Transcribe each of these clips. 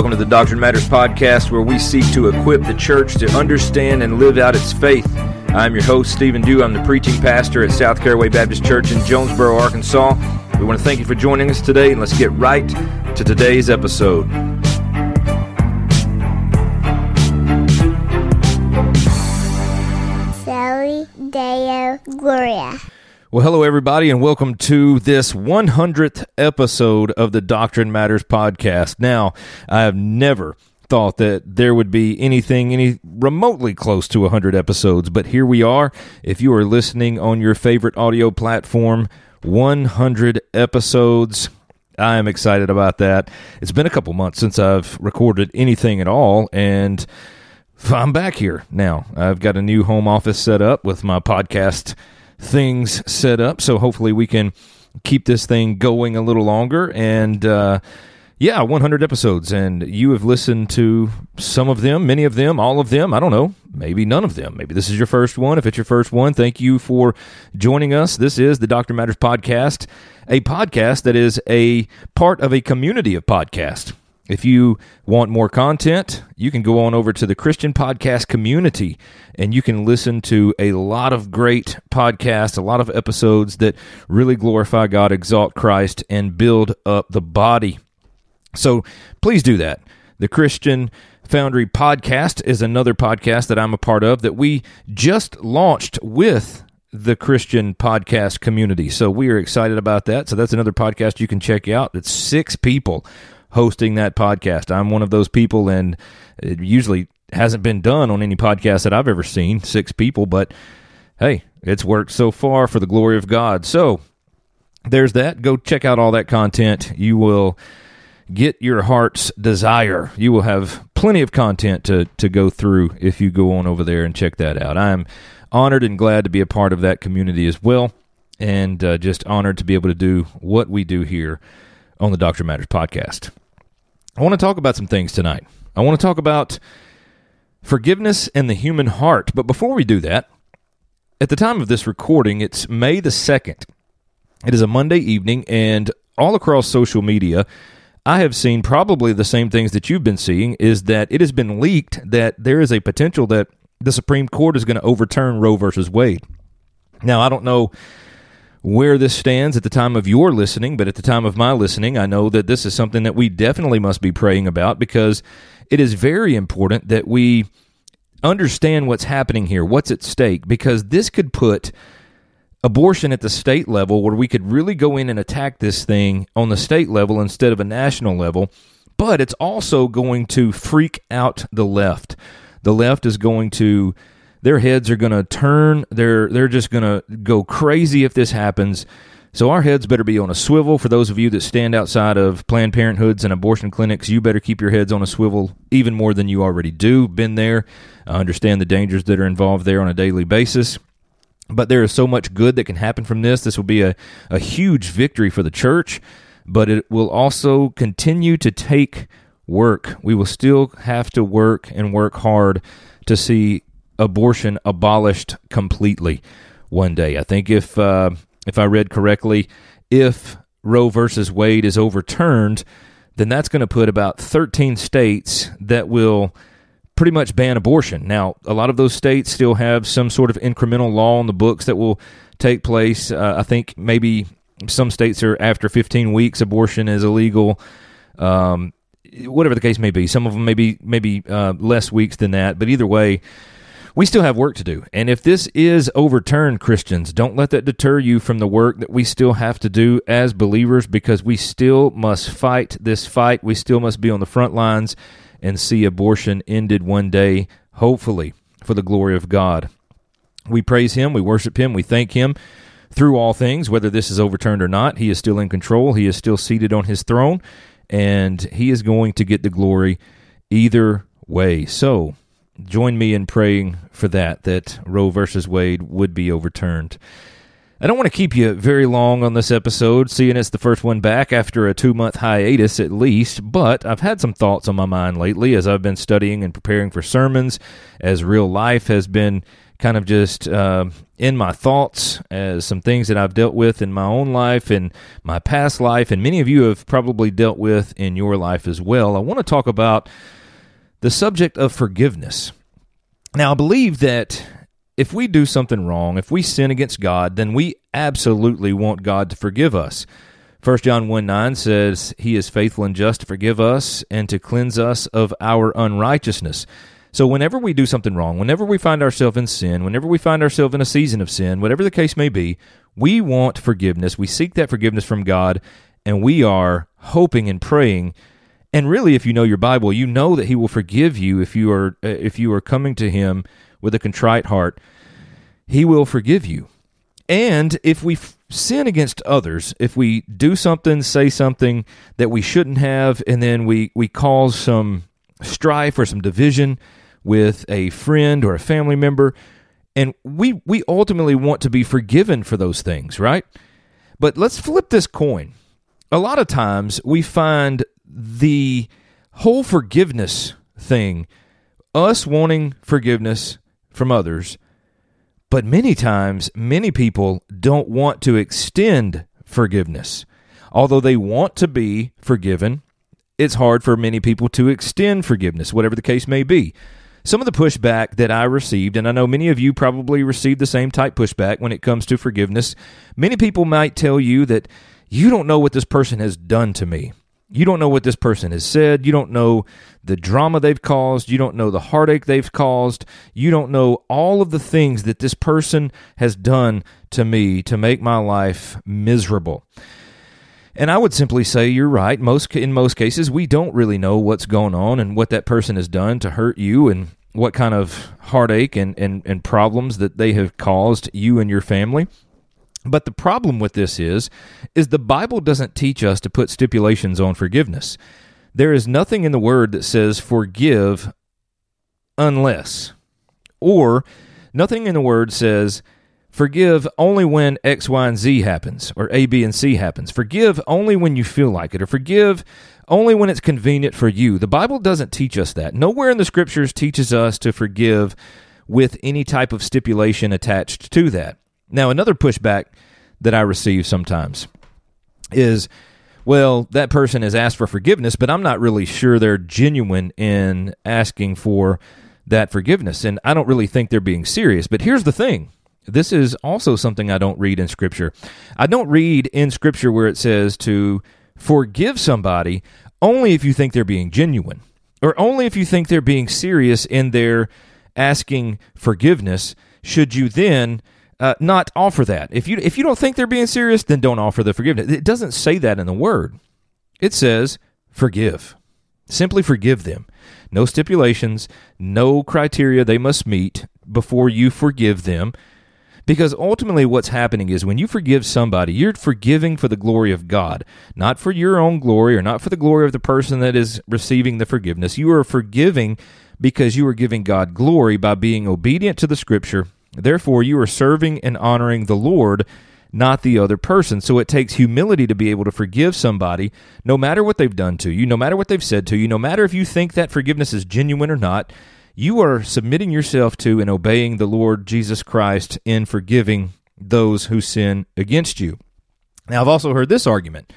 Welcome to the Doctrine Matters podcast, where we seek to equip the church to understand and live out its faith. I'm your host, Stephen Dew. I'm the preaching pastor at South Caraway Baptist Church in Jonesboro, Arkansas. We want to thank you for joining us today, and let's get right to today's episode. Well, hello, everybody, and welcome to this 100th episode of the Doctrine Matters podcast. Now, I have never thought that there would be anything any remotely close to 100 episodes, but here we are. If you are listening on your favorite audio platform, 100 episodes. I am excited about that. It's been a couple months since I've recorded anything at all, and I'm back here now. I've got a new home office set up with my podcast things set up. So hopefully we can keep this thing going a little longer. And uh, yeah, 100 episodes. And you have listened to some of them, many of them, all of them. I don't know. Maybe none of them. Maybe this is your first one. If it's your first one, thank you for joining us. This is the Doctrine Matters Podcast, a podcast that is a part of a community of podcasts. If you want more content, you can go on over to the Christian Podcast community and you can listen to a lot of great podcasts, a lot of episodes that really glorify God, exalt Christ, and build up the body. So please do that. The Christian Foundry podcast is another podcast that I'm a part of that we just launched with the Christian podcast community. So we are excited about that. So that's another podcast you can check out. It's six people hosting that podcast. I'm one of those people, and it usually hasn't been done on any podcast that I've ever seen, six people, but hey, it's worked so far for the glory of God. So there's that. Go check out all that content. You will get your heart's desire. You will have plenty of content to, to go through if you go on over there and check that out. I'm honored and glad to be a part of that community as well, and uh, just honored to be able to do what we do here on the Doctrine Matters podcast. I want to talk about some things tonight. I want to talk about forgiveness and the human heart. But before we do that, at the time of this recording, it's May the 2nd. It is a Monday evening, and all across social media, I have seen probably the same things that you've been seeing is that it has been leaked that there is a potential that the Supreme Court is going to overturn Roe versus Wade. Now, I don't know where this stands at the time of your listening, but at the time of my listening, I know that this is something that we definitely must be praying about because it is very important that we understand what's happening here, what's at stake, because this could put abortion at the state level where we could really go in and attack this thing on the state level instead of a national level. But it's also going to freak out the left. The left is going to their heads are going to turn. They're they're just going to go crazy if this happens. So our heads better be on a swivel. For those of you that stand outside of Planned Parenthoods and abortion clinics, you better keep your heads on a swivel even more than you already do. Been there, I understand the dangers that are involved there on a daily basis. But there is so much good that can happen from this. This will be a, a huge victory for the church, but it will also continue to take work. We will still have to work and work hard to see abortion abolished completely one day. I think if uh, if I read correctly, if Roe versus Wade is overturned, then that's going to put about 13 states that will pretty much ban abortion. Now, a lot of those states still have some sort of incremental law on the books that will take place. Uh, I think maybe some states are after 15 weeks, abortion is illegal. Um, whatever the case may be, some of them maybe maybe uh, less weeks than that. But either way, we still have work to do. And if this is overturned, Christians, don't let that deter you from the work that we still have to do as believers because we still must fight this fight. We still must be on the front lines and see abortion ended one day, hopefully, for the glory of God. We praise Him, we worship Him, we thank Him through all things, whether this is overturned or not. He is still in control, He is still seated on His throne, and He is going to get the glory either way. So, join me in praying for that, that Roe versus Wade would be overturned. I don't want to keep you very long on this episode, seeing it's the first one back after a two month hiatus at least, but I've had some thoughts on my mind lately as I've been studying and preparing for sermons, as real life has been kind of just uh, in my thoughts as some things that I've dealt with in my own life and my past life, and many of you have probably dealt with in your life as well. I want to talk about the subject of forgiveness. Now, I believe that if we do something wrong, if we sin against God, then we absolutely want God to forgive us. 1 John 1 9 says, He is faithful and just to forgive us and to cleanse us of our unrighteousness. So, whenever we do something wrong, whenever we find ourselves in sin, whenever we find ourselves in a season of sin, whatever the case may be, we want forgiveness. We seek that forgiveness from God, and we are hoping and praying. And really, if you know your Bible, you know that He will forgive you if you are uh, if you are coming to Him with a contrite heart. He will forgive you. And if we f- sin against others, if we do something, say something that we shouldn't have, and then we, we cause some strife or some division with a friend or a family member, and we, we ultimately want to be forgiven for those things, right? But let's flip this coin. A lot of times we find the whole forgiveness thing, us wanting forgiveness from others, but many times, many people don't want to extend forgiveness. Although they want to be forgiven, it's hard for many people to extend forgiveness, whatever the case may be. Some of the pushback that I received, and I know many of you probably received the same type pushback when it comes to forgiveness, many people might tell you that you don't know what this person has done to me. You don't know what this person has said. You don't know the drama they've caused. You don't know the heartache they've caused. You don't know all of the things that this person has done to me to make my life miserable. And I would simply say you're right. Most in most cases, we don't really know what's going on and what that person has done to hurt you and what kind of heartache and, and, and problems that they have caused you and your family. But the problem with this is is the Bible doesn't teach us to put stipulations on forgiveness. There is nothing in the word that says forgive unless or nothing in the word says forgive only when X, Y, and Z happens, or A, B, and C happens. Forgive only when you feel like it, or forgive only when it's convenient for you. The Bible doesn't teach us that. Nowhere in the scriptures teaches us to forgive with any type of stipulation attached to that. Now, another pushback that I receive sometimes is, well, that person has asked for forgiveness, but I'm not really sure they're genuine in asking for that forgiveness. And I don't really think they're being serious. But here's the thing this is also something I don't read in Scripture. I don't read in Scripture where it says to forgive somebody only if you think they're being genuine, or only if you think they're being serious in their asking forgiveness. Should you then uh, not offer that. If you if you don't think they're being serious, then don't offer the forgiveness. It doesn't say that in the word. It says forgive. Simply forgive them. No stipulations, no criteria they must meet before you forgive them. Because ultimately, what's happening is when you forgive somebody, you're forgiving for the glory of God, not for your own glory or not for the glory of the person that is receiving the forgiveness. You are forgiving because you are giving God glory by being obedient to the scripture Therefore, you are serving and honoring the Lord, not the other person. So it takes humility to be able to forgive somebody, no matter what they've done to you, no matter what they've said to you, no matter if you think that forgiveness is genuine or not. You are submitting yourself to and obeying the Lord Jesus Christ in forgiving those who sin against you. Now, I've also heard this argument.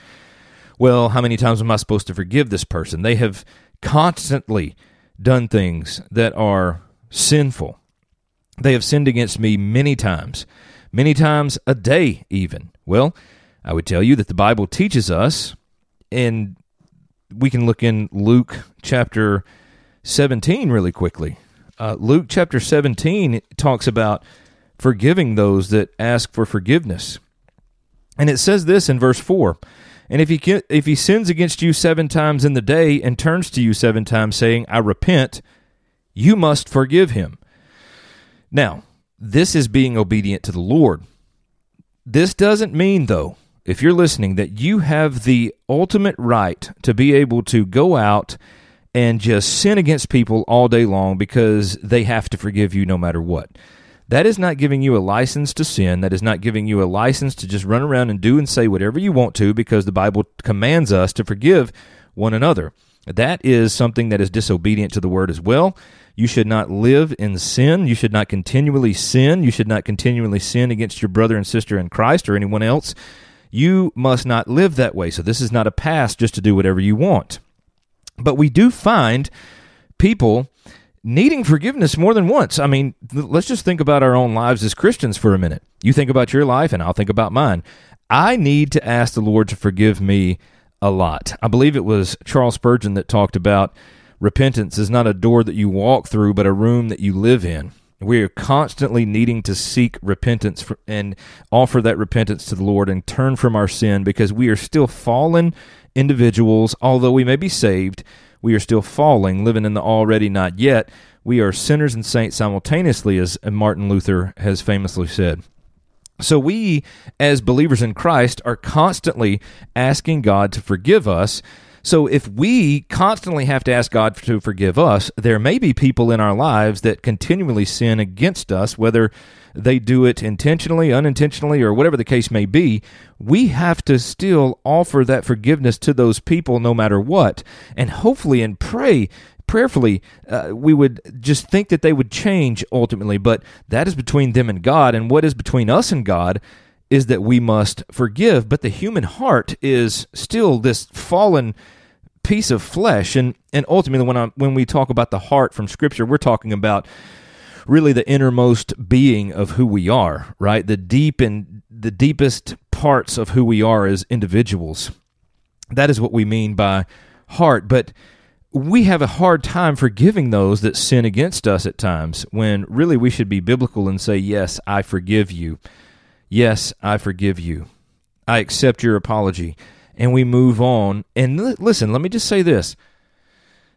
Well, how many times am I supposed to forgive this person? They have constantly done things that are sinful. They have sinned against me many times, many times a day, even. Well, I would tell you that the Bible teaches us, and we can look in Luke chapter 17 really quickly. Uh, Luke chapter 17 talks about forgiving those that ask for forgiveness. And it says this in verse 4 And if he, if he sins against you seven times in the day and turns to you seven times, saying, I repent, you must forgive him. Now, this is being obedient to the Lord. This doesn't mean, though, if you're listening, that you have the ultimate right to be able to go out and just sin against people all day long because they have to forgive you no matter what. That is not giving you a license to sin. That is not giving you a license to just run around and do and say whatever you want to because the Bible commands us to forgive one another. that is something that is disobedient to the word as well. You should not live in sin. You should not continually sin. You should not continually sin against your brother and sister in Christ or anyone else. You must not live that way. So this is not a pass just to do whatever you want. But we do find people needing forgiveness more than once. I mean, let's just think about our own lives as Christians for a minute. You think about your life, and I'll think about mine. I need to ask the Lord to forgive me a lot. I believe it was Charles Spurgeon that talked about repentance is not a door that you walk through, but a room that you live in. We are constantly needing to seek repentance for, and offer that repentance to the Lord and turn from our sin because we are still fallen individuals. Although we may be saved, we are still falling, living in the already not yet. We are sinners and saints simultaneously, as Martin Luther has famously said. So we, as believers in Christ, are constantly asking God to forgive us so if we constantly have to ask God to forgive us, there may be people in our lives that continually sin against us, whether they do it intentionally, unintentionally, or whatever the case may be. We have to still offer that forgiveness to those people no matter what, and hopefully and pray prayerfully, uh, we would just think that they would change ultimately, but that is between them and God. And what is between us and God is that we must forgive. But the human heart is still this fallen piece of flesh, and and ultimately, when I when we talk about the heart from Scripture, we're talking about really the innermost being of who we are, right? The deep and the deepest parts of who we are as individuals. That is what we mean by heart, but we have a hard time forgiving those that sin against us at times when really we should be biblical and say, Yes, I forgive you. Yes, I forgive you. I accept your apology and we move on. And l- listen, let me just say this.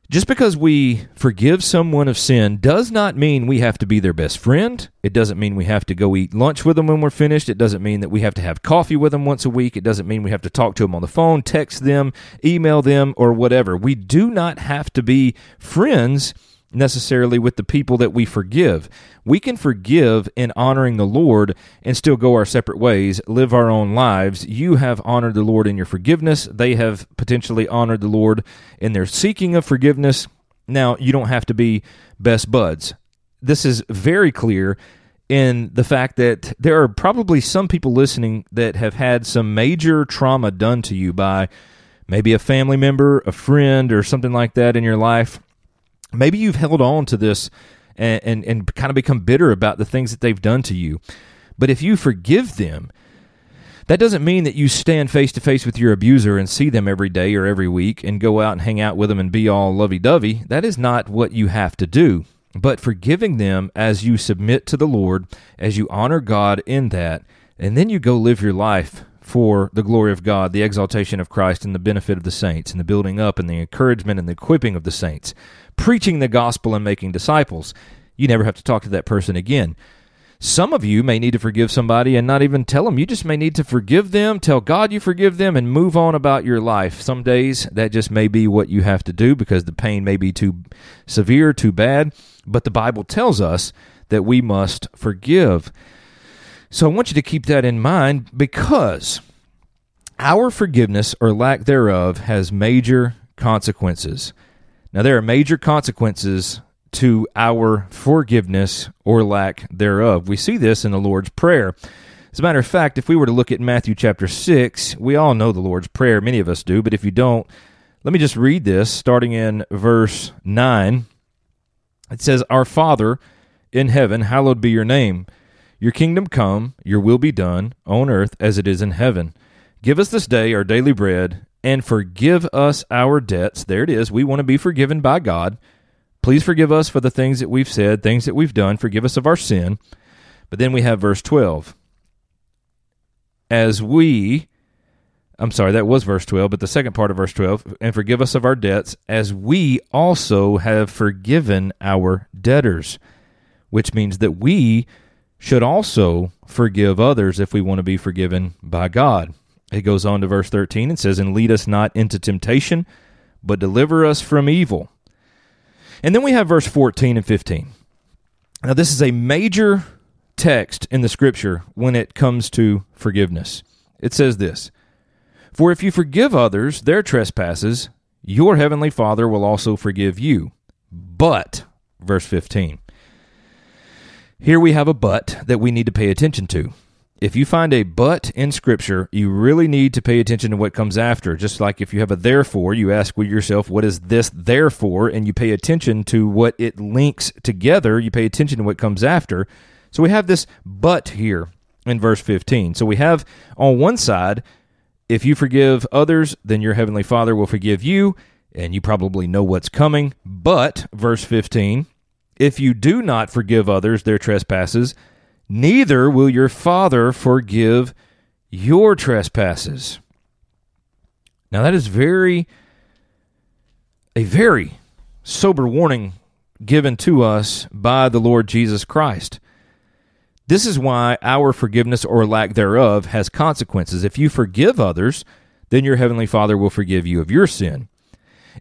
Just because we forgive someone of sin does not mean we have to be their best friend. It doesn't mean we have to go eat lunch with them when we're finished. It doesn't mean that we have to have coffee with them once a week. It doesn't mean we have to talk to them on the phone, text them, email them, or whatever. We do not have to be friends necessarily with the people that we forgive. We can forgive in honoring the Lord and still go our separate ways, live our own lives. You have honored the Lord in your forgiveness. They have potentially honored the Lord in their seeking of forgiveness. Now, you don't have to be best buds. This is very clear in the fact that there are probably some people listening that have had some major trauma done to you by maybe a family member, a friend, or something like that in your life maybe you've held on to this and, and, and kind of become bitter about the things that they've done to you. But if you forgive them, that doesn't mean that you stand face to face with your abuser and see them every day or every week and go out and hang out with them and be all lovey dovey. That is not what you have to do. But forgiving them as you submit to the Lord, as you honor God in that, and then you go live your life for the glory of God, the exaltation of Christ, and the benefit of the saints, and the building up and the encouragement and the equipping of the saints preaching the gospel and making disciples. You never have to talk to that person again. Some of you may need to forgive somebody and not even tell them. You just may need to forgive them, tell God you forgive them, and move on about your life. Some days that just may be what you have to do because the pain may be too severe, too bad. But the Bible tells us that we must forgive. So I want you to keep that in mind because our forgiveness or lack thereof has major consequences. Now, there are major consequences to our forgiveness or lack thereof. We see this in the Lord's Prayer. As a matter of fact, if we were to look at Matthew chapter 6, we all know the Lord's Prayer. Many of us do, but if you don't, let me just read this starting in verse 9. It says, Our Father in heaven, hallowed be your name. Your kingdom come, your will be done, on earth as it is in heaven. Give us this day our daily bread, and forgive us our debts. There it is. We want to be forgiven by God. Please forgive us for the things that we've said, things that we've done. Forgive us of our sin. But then we have verse 12. As we, I'm sorry, that was verse 12, but the second part of verse 12, and forgive us of our debts, as we also have forgiven our debtors, which means that we should also forgive others if we want to be forgiven by God. It goes on to verse 13 and says, And lead us not into temptation, but deliver us from evil. And then we have verse 14 and 15. Now, this is a major text in the scripture when it comes to forgiveness. It says this For if you forgive others their trespasses, your heavenly Father will also forgive you. But, verse 15. Here we have a but that we need to pay attention to. If you find a but in Scripture, you really need to pay attention to what comes after. Just like if you have a therefore, you ask yourself, what is this therefore? And you pay attention to what it links together. You pay attention to what comes after. So we have this but here in verse 15. So we have on one side, if you forgive others, then your heavenly Father will forgive you, and you probably know what's coming. But, verse 15, if you do not forgive others their trespasses, neither will your Father forgive your trespasses. Now, that is very, a very sober warning given to us by the Lord Jesus Christ. This is why our forgiveness or lack thereof has consequences. If you forgive others, then your heavenly Father will forgive you of your sin.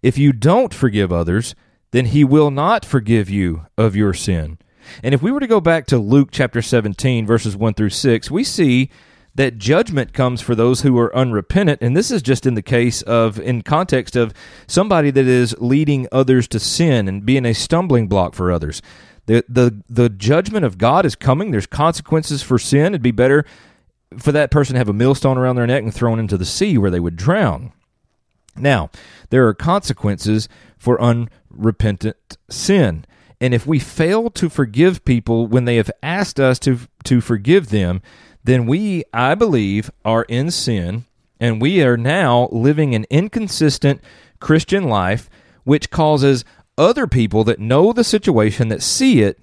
If you don't forgive others, then he will not forgive you of your sin. And if we were to go back to Luke chapter 17, verses 1 through 6, we see that judgment comes for those who are unrepentant. And this is just in the case of, in context of somebody that is leading others to sin and being a stumbling block for others. The, the, the judgment of God is coming. There's consequences for sin. It'd be better for that person to have a millstone around their neck and thrown into the sea where they would drown. Now, there are consequences for unrepentant sin. And if we fail to forgive people when they have asked us to, to forgive them, then we, I believe, are in sin and we are now living an inconsistent Christian life, which causes other people that know the situation, that see it,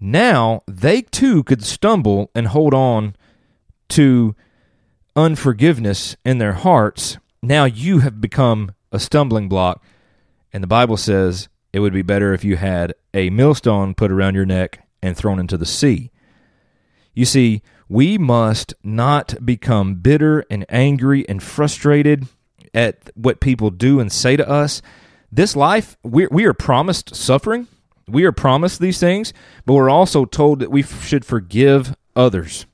now they too could stumble and hold on to unforgiveness in their hearts. Now you have become a stumbling block. And the Bible says it would be better if you had a millstone put around your neck and thrown into the sea. You see, we must not become bitter and angry and frustrated at what people do and say to us this life, we, we are promised suffering. We are promised these things, but we're also told that we should forgive others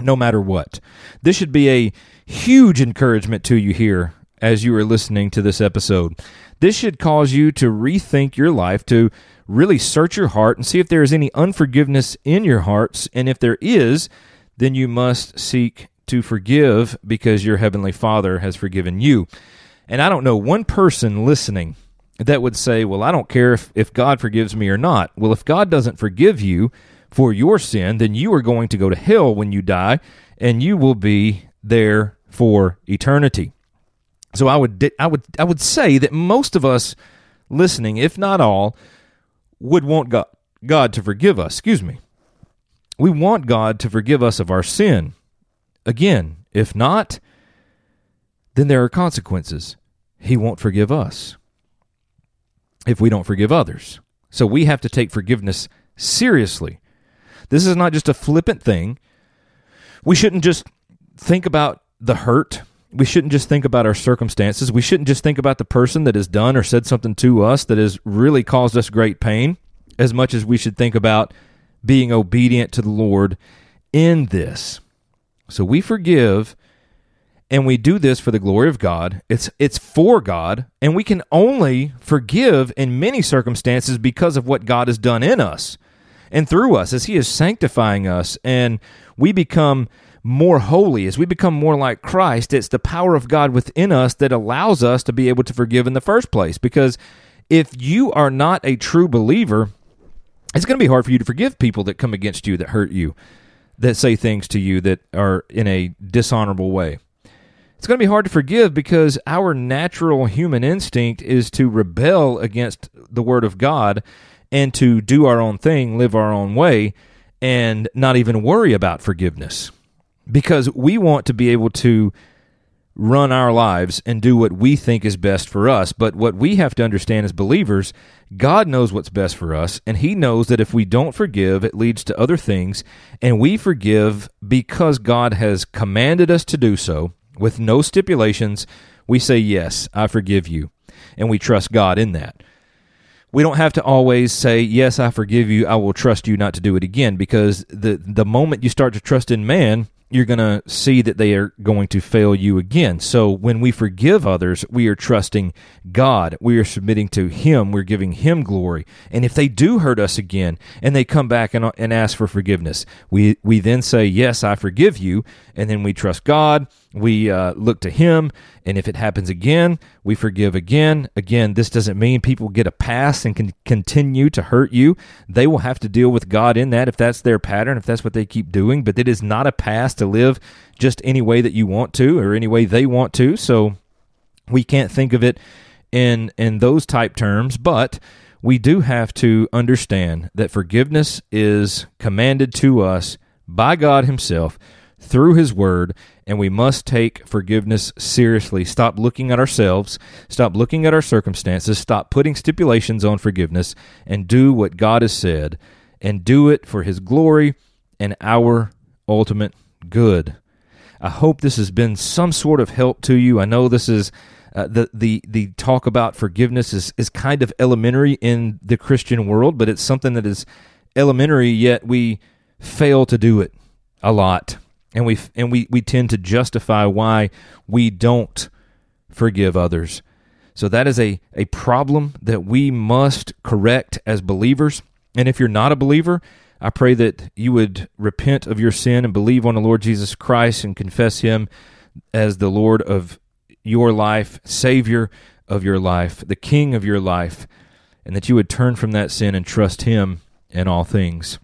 no matter what. This should be a huge encouragement to you here as you are listening to this episode. This should cause you to rethink your life, to really search your heart and see if there is any unforgiveness in your hearts. And if there is, then you must seek to forgive because your Heavenly Father has forgiven you. And I don't know one person listening that would say, Well, I don't care if, if God forgives me or not. Well, if God doesn't forgive you for your sin, then you are going to go to hell when you die, and you will be there for eternity. So I would I would I would say that most of us listening, if not all, would want God God to forgive us. Excuse me. We want God to forgive us of our sin. Again, if not, then there are consequences. He won't forgive us if we don't forgive others. So we have to take forgiveness seriously. This is not just a flippant thing. We shouldn't just think about the hurt. We shouldn't just think about our circumstances. We shouldn't just think about the person that has done or said something to us that has really caused us great pain as much as we should think about being obedient to the Lord in this. So we forgive and we do this for the glory of God. It's it's for God, and we can only forgive in many circumstances because of what God has done in us and through us as he is sanctifying us and we become more holy as we become more like Christ. It's the power of God within us that allows us to be able to forgive in the first place because if you are not a true believer, it's going to be hard for you to forgive people that come against you that hurt you, that say things to you that are in a dishonorable way it's going to be hard to forgive because our natural human instinct is to rebel against the word of God and to do our own thing, live our own way, and not even worry about forgiveness. Because we want to be able to run our lives and do what we think is best for us. But what we have to understand as believers, God knows what's best for us, and He knows that if we don't forgive, it leads to other things, and we forgive because God has commanded us to do so with no stipulations, we say, Yes, I forgive you. And we trust God in that. We don't have to always say, Yes, I forgive you. I will trust you not to do it again. Because the, the moment you start to trust in man, you're going to see that they are going to fail you again. So when we forgive others, we are trusting God. We are submitting to Him. We're giving Him glory. And if they do hurt us again and they come back and, and ask for forgiveness, we, we then say, Yes, I forgive you. And then we trust God. We uh, look to Him. And if it happens again, we forgive again. Again, this doesn't mean people get a pass and can continue to hurt you. They will have to deal with God in that if that's their pattern, if that's what they keep doing. But it is not a pass to live just any way that you want to or any way they want to. So we can't think of it in in those type terms, but we do have to understand that forgiveness is commanded to us by God himself through his word and we must take forgiveness seriously. Stop looking at ourselves, stop looking at our circumstances, stop putting stipulations on forgiveness and do what God has said and do it for his glory and our ultimate good. I hope this has been some sort of help to you. I know this is uh, the the the talk about forgiveness is is kind of elementary in the Christian world, but it's something that is elementary yet we fail to do it a lot. And we and we we tend to justify why we don't forgive others. So that is a a problem that we must correct as believers. And if you're not a believer, I pray that you would repent of your sin and believe on the Lord Jesus Christ and confess Him as the Lord of your life, Savior of your life, the King of your life, and that you would turn from that sin and trust Him in all things.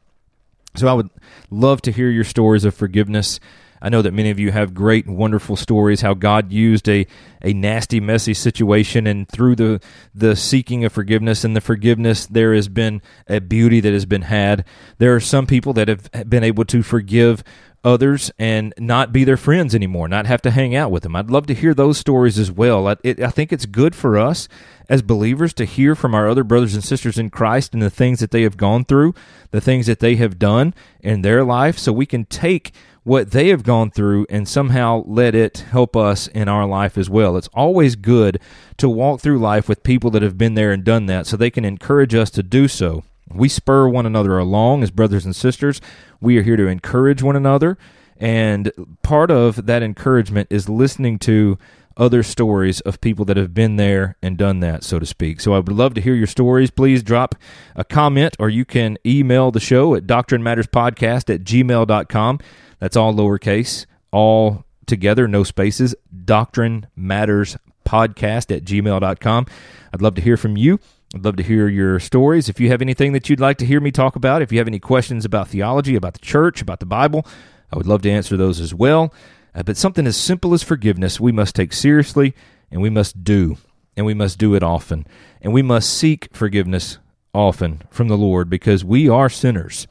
So I would love to hear your stories of forgiveness. I know that many of you have great, wonderful stories how God used a, a nasty, messy situation, and through the the seeking of forgiveness and the forgiveness, there has been a beauty that has been had. There are some people that have been able to forgive others and not be their friends anymore, not have to hang out with them. I'd love to hear those stories as well. I, it, I think it's good for us as believers to hear from our other brothers and sisters in Christ and the things that they have gone through, the things that they have done in their life, so we can take what they have gone through and somehow let it help us in our life as well. It's always good to walk through life with people that have been there and done that so they can encourage us to do so. We spur one another along as brothers and sisters. We are here to encourage one another. And part of that encouragement is listening to other stories of people that have been there and done that, so to speak. So I would love to hear your stories. Please drop a comment or you can email the show at doctrinematterspodcast at gmail.com. That's all lowercase, all together, no spaces. Doctrine Matters Podcast at gmail.com. I'd love to hear from you. I'd love to hear your stories. If you have anything that you'd like to hear me talk about, if you have any questions about theology, about the church, about the Bible, I would love to answer those as well. Uh, but something as simple as forgiveness, we must take seriously and we must do, and we must do it often. And we must seek forgiveness often from the Lord because we are sinners.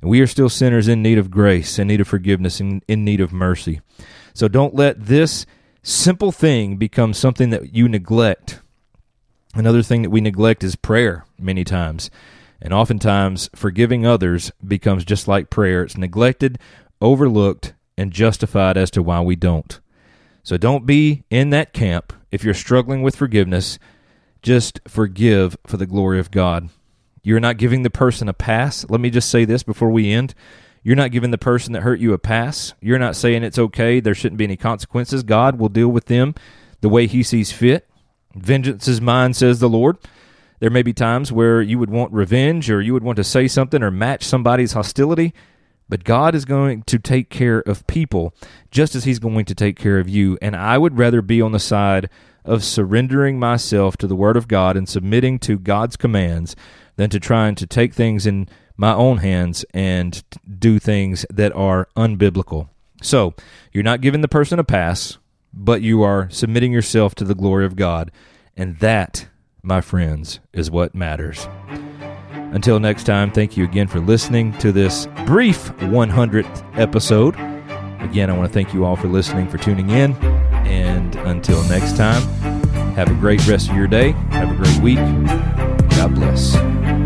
And We are still sinners in need of grace, in need of forgiveness, in, in need of mercy. So don't let this simple thing become something that you neglect. Another thing that we neglect is prayer many times. And oftentimes, forgiving others becomes just like prayer. It's neglected, overlooked, and justified as to why we don't. So don't be in that camp if you're struggling with forgiveness. Just forgive for the glory of God. You're not giving the person a pass. Let me just say this before we end. You're not giving the person that hurt you a pass. You're not saying it's okay. There shouldn't be any consequences. God will deal with them the way He sees fit. Vengeance is mine, says the Lord. There may be times where you would want revenge or you would want to say something or match somebody's hostility, but God is going to take care of people just as He's going to take care of you. And I would rather be on the side of surrendering myself to the Word of God and submitting to God's commands than to trying to take things in my own hands and do things that are unbiblical. So, you're not giving the person a pass, but you are submitting yourself to the glory of God. And that, my friends, is what matters. Until next time, thank you again for listening to this brief 100th episode. Again, I want to thank you all for listening, for tuning in. And until next time, have a great rest of your day. Have a great week. God bless.